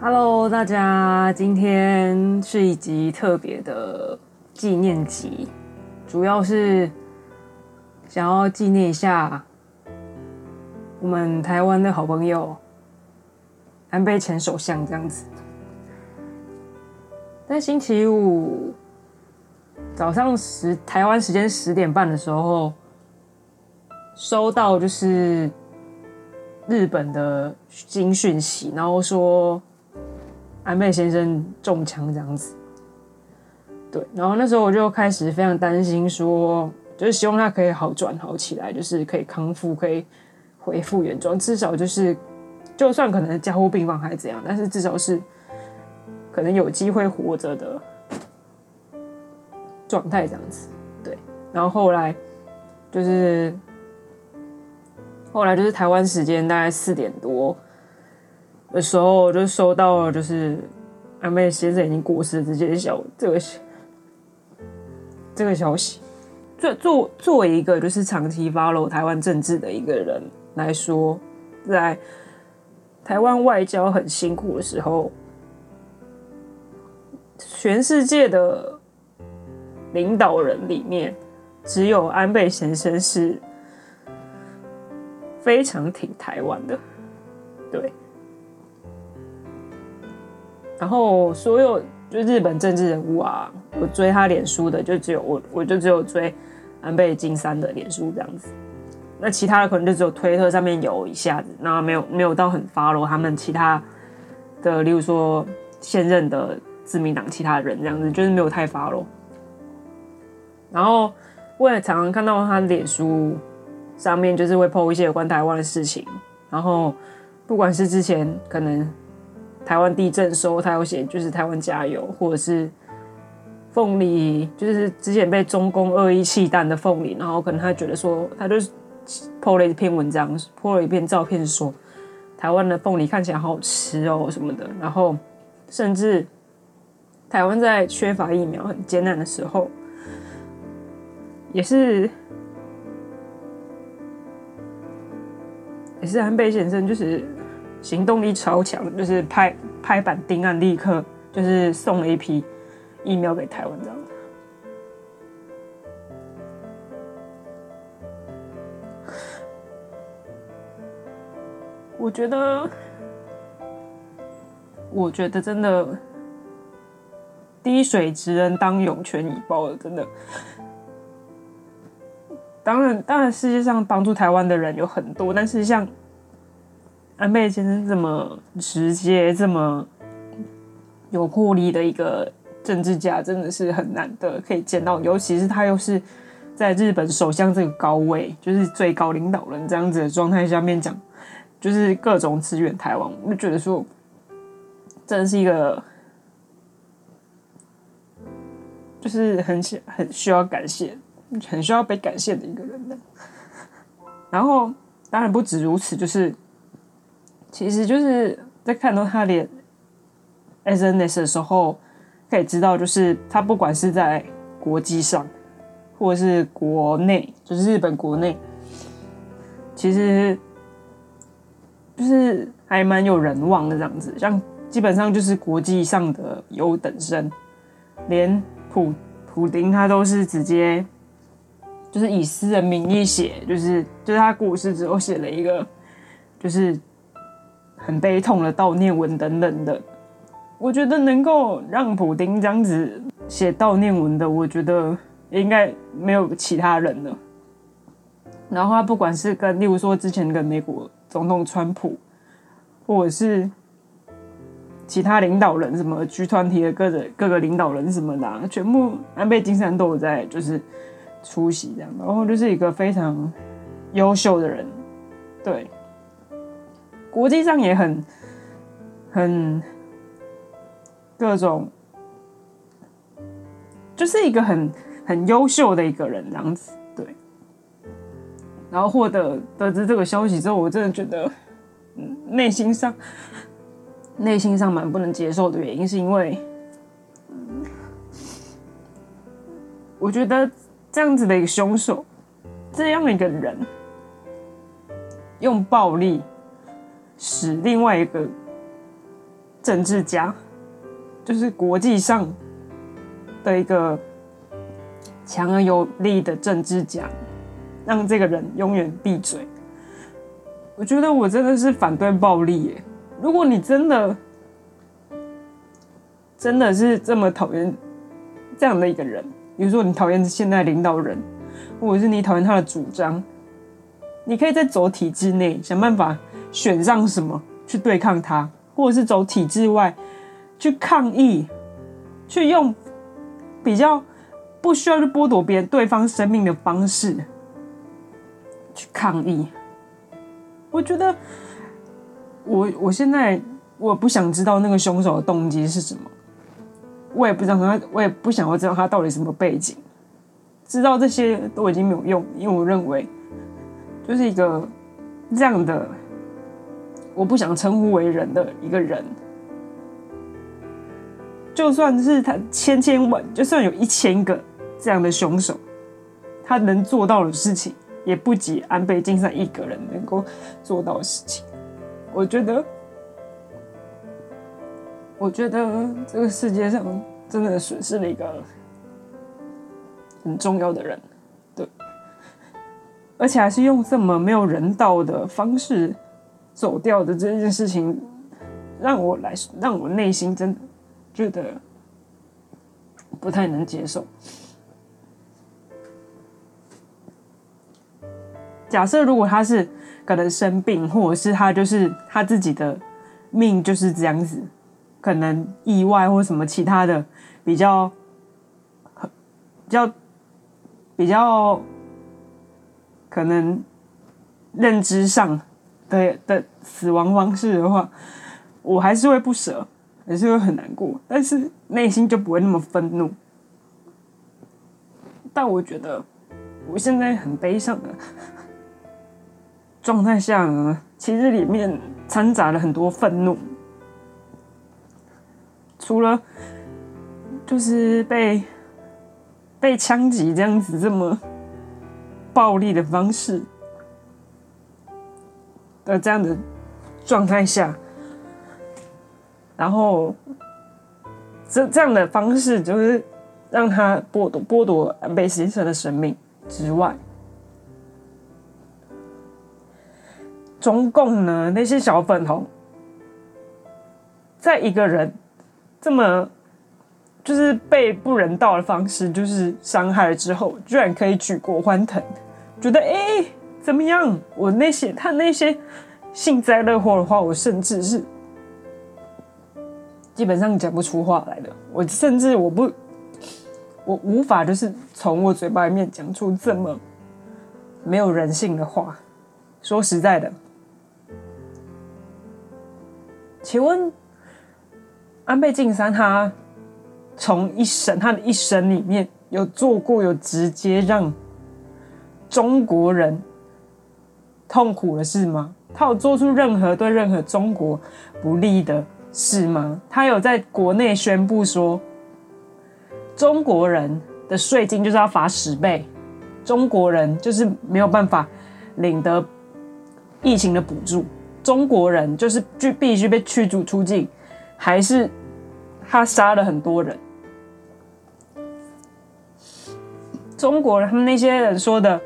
Hello，大家，今天是一集特别的纪念集，主要是想要纪念一下我们台湾的好朋友安倍前首相这样子。在星期五早上十台湾时间十点半的时候，收到就是。日本的新讯息，然后说安倍先生中枪这样子，对，然后那时候我就开始非常担心，说就是希望他可以好转好起来，就是可以康复，可以恢复原状，至少就是就算可能加护病房还是怎样，但是至少是可能有机会活着的状态这样子，对，然后后来就是。后来就是台湾时间大概四点多的时候，就收到了就是安倍先生已经过世的这些消这个这个消息。作作作为一个就是长期 follow 台湾政治的一个人来说，在台湾外交很辛苦的时候，全世界的领导人里面，只有安倍先生是。非常挺台湾的，对。然后所有就日本政治人物啊，我追他脸书的就只有我，我就只有追安倍晋三的脸书这样子。那其他的可能就只有推特上面有一下子，那没有没有到很 follow 他们其他的，例如说现任的自民党其他人这样子，就是没有太 follow。然后我也常常看到他脸书。上面就是会 po 一些有关台湾的事情，然后不管是之前可能台湾地震的时候，他有写就是台湾加油，或者是凤梨，就是之前被中共恶意弃弹的凤梨，然后可能他觉得说，他就是 po 了一篇文章，po 了一篇照片说台湾的凤梨看起来好好吃哦什么的，然后甚至台湾在缺乏疫苗很艰难的时候，也是。也是安倍先生，就是行动力超强，就是拍拍板定案，立刻就是送了一批疫苗给台湾这样。我觉得，我觉得真的滴水之恩当涌泉以报了，真的。当然，当然，世界上帮助台湾的人有很多，但是像安倍先生这么直接、这么有魄力的一个政治家，真的是很难得可以见到。尤其是他又是在日本首相这个高位，就是最高领导人这样子的状态下面讲，就是各种支援台湾，我就觉得说，真的是一个，就是很很需要感谢。很需要被感谢的一个人的，然后当然不止如此，就是其实就是在看到他的 SNS 的时候，可以知道，就是他不管是在国际上，或者是国内，就是日本国内，其实就是还蛮有人望的这样子，像基本上就是国际上的优等生，连普普丁他都是直接。就是以私人名义写，就是就是他过世之后写了一个，就是很悲痛的悼念文等等的。我觉得能够让普丁这样子写悼念文的，我觉得应该没有其他人了。然后他不管是跟，例如说之前跟美国总统川普，或者是其他领导人，什么局团体的各个各个领导人什么的，全部安倍晋三都有在，就是。出席这样，然后就是一个非常优秀的人，对，国际上也很很各种，就是一个很很优秀的一个人这样子，对。然后获得得知这个消息之后，我真的觉得，嗯，内心上内心上蛮不能接受的原因，是因为，嗯，我觉得。这样子的一个凶手，这样的一个人，用暴力使另外一个政治家，就是国际上的一个强而有力的政治家，让这个人永远闭嘴。我觉得我真的是反对暴力耶。如果你真的真的是这么讨厌这样的一个人，比如说你讨厌现在领导人，或者是你讨厌他的主张，你可以在走体制内想办法选上什么去对抗他，或者是走体制外去抗议，去用比较不需要去剥夺别人对方生命的方式去抗议。我觉得我我现在我不想知道那个凶手的动机是什么，我也不知道他，我也不想要知道他到底什么背景，知道这些都已经没有用，因为我认为就是一个这样的，我不想称呼为人的一个人，就算是他千千万，就算有一千个这样的凶手，他能做到的事情。也不及安倍晋三一个人能够做到的事情。我觉得，我觉得这个世界上真的损失了一个很重要的人，对，而且还是用这么没有人道的方式走掉的这件事情，让我来让我内心真的觉得不太能接受。假设如果他是可能生病，或者是他就是他自己的命就是这样子，可能意外或什么其他的比较比较比较可能认知上的的死亡方式的话，我还是会不舍，还是会很难过，但是内心就不会那么愤怒。但我觉得我现在很悲伤的。状态下呢，其实里面掺杂了很多愤怒，除了就是被被枪击这样子这么暴力的方式的这样的状态下，然后这这样的方式就是让他剥夺剥夺安倍先生的生命之外。中共呢，那些小粉红，在一个人这么就是被不人道的方式就是伤害了之后，居然可以举国欢腾，觉得哎、怎么样？我那些他那些幸灾乐祸的话，我甚至是基本上讲不出话来的。我甚至我不我无法就是从我嘴巴里面讲出这么没有人性的话。说实在的。请问，安倍晋三他从一生他的一生里面有做过有直接让中国人痛苦的事吗？他有做出任何对任何中国不利的事吗？他有在国内宣布说，中国人的税金就是要罚十倍，中国人就是没有办法领得疫情的补助。中国人就是就必须被驱逐出境，还是他杀了很多人？中国人他们那些人说的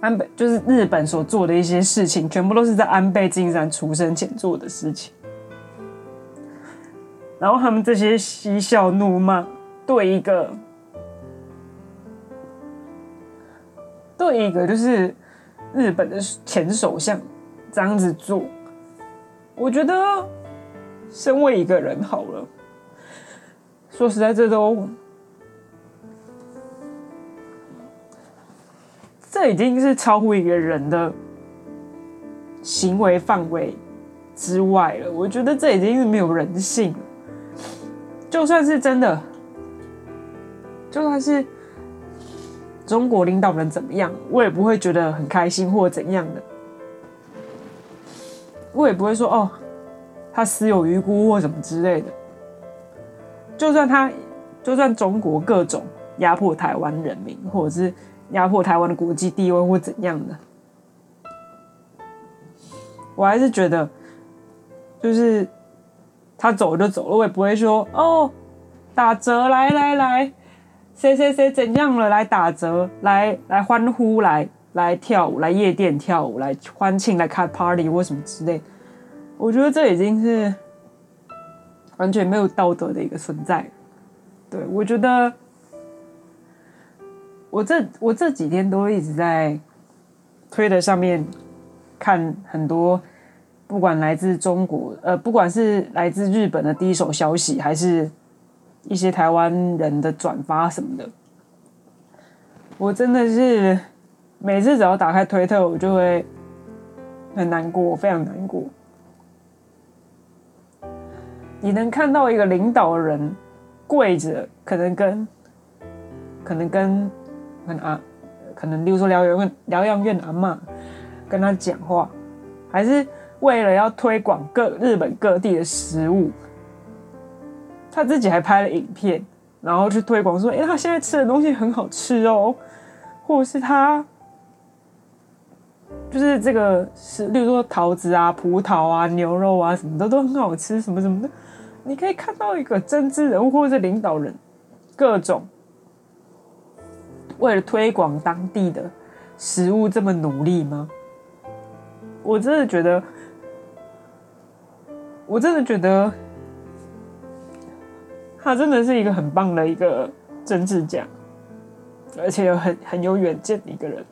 安倍就是日本所做的一些事情，全部都是在安倍晋三出生前做的事情。然后他们这些嬉笑怒骂，对一个对一个就是日本的前首相。这样子做，我觉得身为一个人好了。说实在，这都这已经是超乎一个人的行为范围之外了。我觉得这已经是没有人性。就算是真的，就算是中国领导人怎么样，我也不会觉得很开心或怎样的。我也不会说哦，他死有余辜或什么之类的。就算他，就算中国各种压迫台湾人民，或者是压迫台湾的国际地位或怎样的，我还是觉得，就是他走就走了，我也不会说哦，打折来来来，谁谁谁怎样了来打折，来来欢呼，来来跳舞，来夜店跳舞，来欢庆，来开 party 或什么之类。我觉得这已经是完全没有道德的一个存在。对，我觉得我这我这几天都一直在推特上面看很多。不管来自中国，呃，不管是来自日本的第一手消息，还是一些台湾人的转发什么的，我真的是每次只要打开推特，我就会很难过，非常难过。你能看到一个领导人跪着，可能跟可能跟跟啊，可能例如说疗养院疗养院阿嬷跟他讲话，还是？为了要推广各日本各地的食物，他自己还拍了影片，然后去推广说：“哎，他现在吃的东西很好吃哦，或是他就是这个是，例如说桃子啊、葡萄啊、牛肉啊什么的都很好吃，什么什么的。你可以看到一个政治人物或者是领导人，各种为了推广当地的食物这么努力吗？我真的觉得。”我真的觉得，他真的是一个很棒的一个政治家，而且有很很有远见的一个人。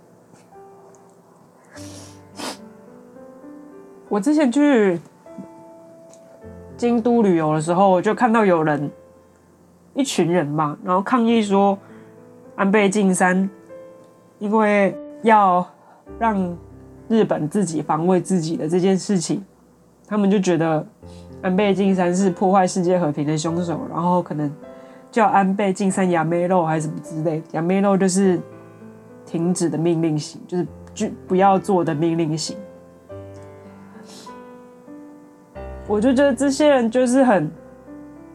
我之前去京都旅游的时候，我就看到有人一群人嘛，然后抗议说安倍晋三因为要让日本自己防卫自己的这件事情。他们就觉得安倍晋三是破坏世界和平的凶手，然后可能叫安倍晋三やめろ还是什么之类，やめろ就是停止的命令型，就是就不要做的命令型。我就觉得这些人就是很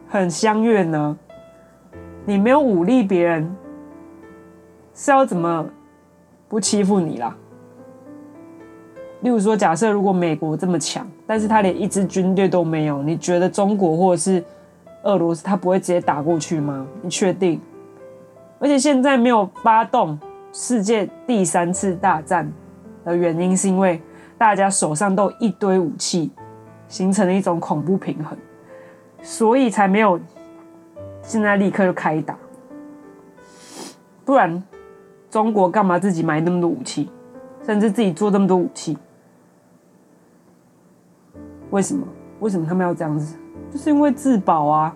很乡愿呢，你没有武力别人， 是要怎么不欺负你啦？例如说，假设如果美国这么强，但是他连一支军队都没有，你觉得中国或者是俄罗斯他不会直接打过去吗？你确定？而且现在没有发动世界第三次大战的原因，是因为大家手上都一堆武器，形成了一种恐怖平衡，所以才没有现在立刻就开打。不然，中国干嘛自己买那么多武器，甚至自己做这么多武器？为什么？为什么他们要这样子？就是因为自保啊。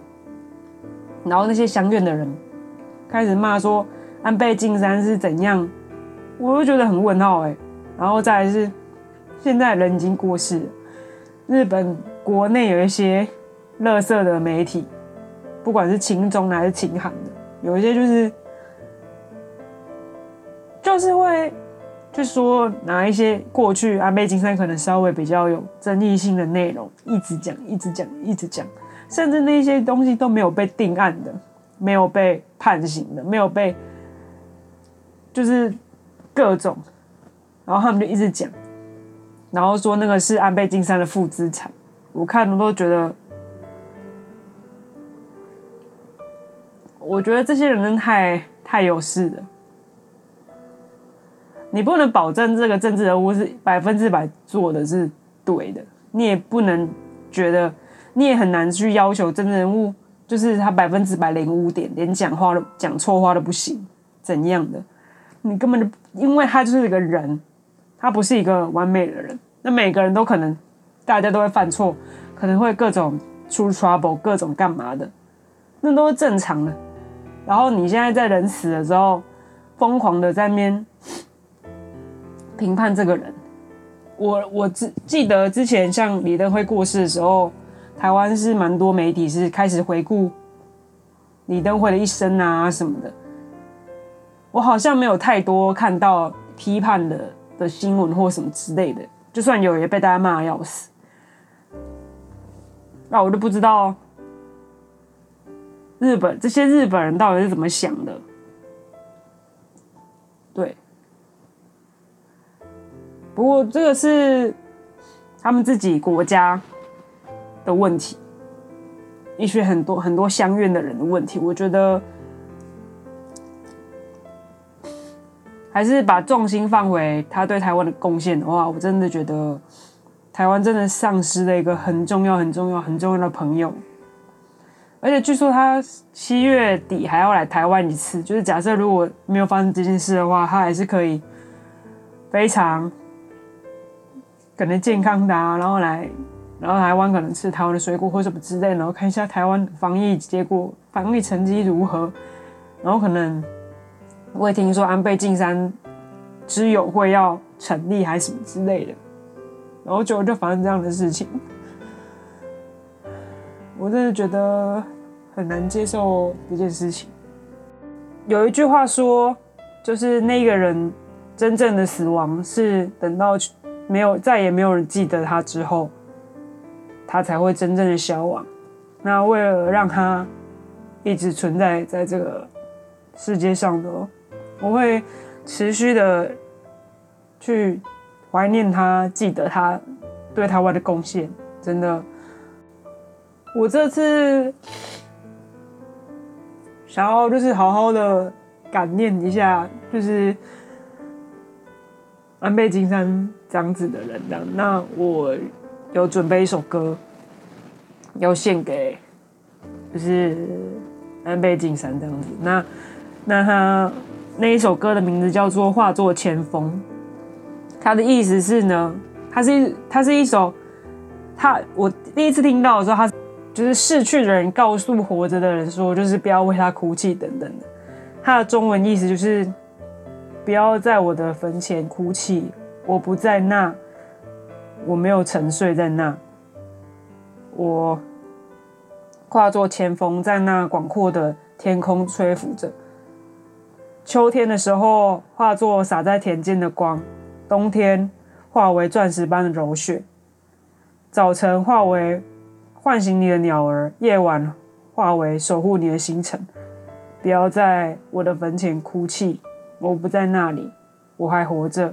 然后那些相怨的人开始骂说安倍晋三是怎样，我就觉得很问号哎。然后再来是现在人已经过世了，日本国内有一些垃圾的媒体，不管是亲中还是亲韩的，有一些就是就是会。就说拿一些过去安倍晋三可能稍微比较有争议性的内容，一直讲，一直讲，一直讲，甚至那些东西都没有被定案的，没有被判刑的，没有被，就是各种，然后他们就一直讲，然后说那个是安倍晋三的负资产，我看都觉得，我觉得这些人真太太有事了。你不能保证这个政治人物是百分之百做的是对的，你也不能觉得，你也很难去要求政治人物就是他百分之百零污点，连讲话都讲错话都不行，怎样的？你根本就因为他就是一个人，他不是一个完美的人。那每个人都可能，大家都会犯错，可能会各种出 trouble，各种干嘛的，那都是正常的。然后你现在在人死的时候，疯狂的在面。评判这个人，我我记记得之前像李登辉过世的时候，台湾是蛮多媒体是开始回顾李登辉的一生啊什么的，我好像没有太多看到批判的的新闻或什么之类的，就算有也被大家骂的要死，那我就不知道日本这些日本人到底是怎么想的，不过这个是他们自己国家的问题，一些很多很多相怨的人的问题。我觉得还是把重心放回他对台湾的贡献的话，我真的觉得台湾真的丧失了一个很重要、很重要、很重要的朋友。而且据说他七月底还要来台湾一次，就是假设如果没有发生这件事的话，他还是可以非常可能健康的啊，然后来，然后台湾可能吃台湾的水果或什么之类，然后看一下台湾防疫结果、防疫成绩如何，然后可能我也听说安倍晋三之友会要成立还是什么之类的，然后就就发生这样的事情。我真的觉得很难接受这件事情。有一句话说，就是那个人真正的死亡是等到没有再也没有人记得他之后，他才会真正的消亡。那为了让他一直存在在这个世界上的，我会持续的去怀念他，记得他对台湾的贡献，真的。我这次想要就是好好的感念一下，就是安倍晋三这样子的人的。那我有准备一首歌，要献给就是安倍晋三这样子。那那他那一首歌的名字叫做《化作千风》，他的意思是呢，他是他是一首他我第一次听到的时候，他。就是逝去的人告诉活着的人说，就是不要为他哭泣等等。他的中文意思就是，不要在我的坟前哭泣，我不在那，我没有沉睡在那，我化作前风，在那广阔的天空吹拂着。秋天的时候，化作洒在田间的光；冬天，化为钻石般的柔雪；早晨，化为。唤醒你的鸟儿，夜晚化为守护你的星辰。不要在我的坟前哭泣，我不在那里，我还活着，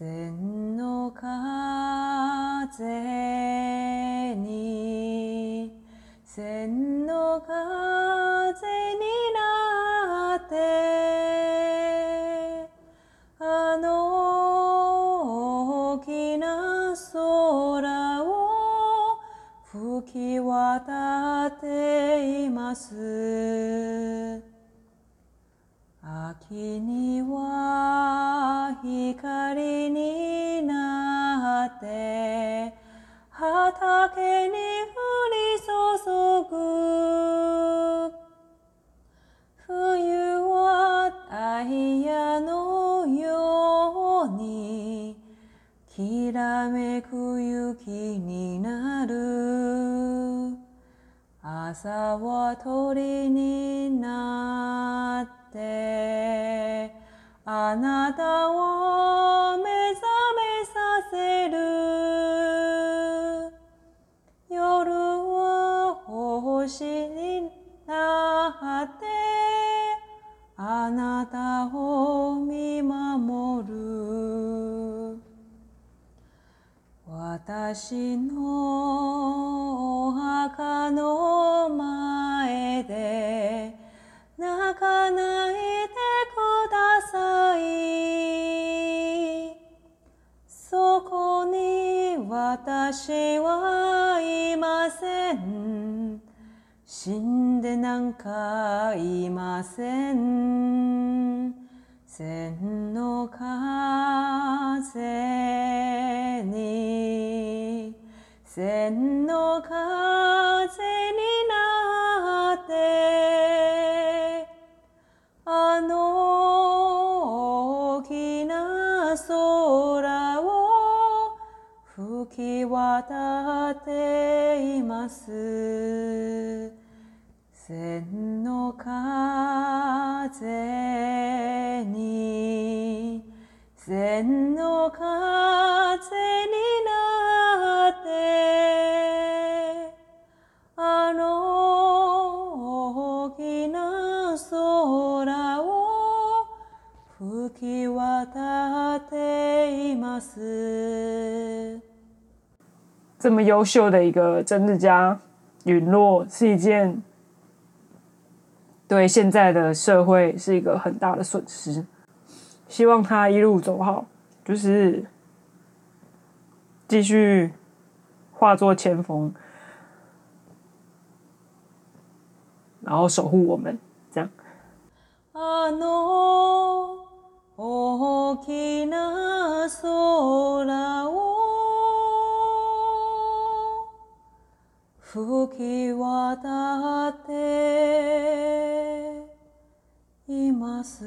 千の风に、千の风になって、あの大きな空を吹き渡っています。秋には光になって畑に降り注ぐ。冬はダイヤのようにきらめく雪になる。朝は鸟になってあなたを私のお墓の前で泣かないでください。そこに私はいません。死んでなんかいません。千の風风に、千の風になって、あの大きな空を吹吹き渡っています。这么优秀的一个政治家陨落，是一件对现在的社会是一个很大的损失。希望他一路走好，就是继续化作前锋，然后守护我们，这样。あの大きな空を 吹き渡っています。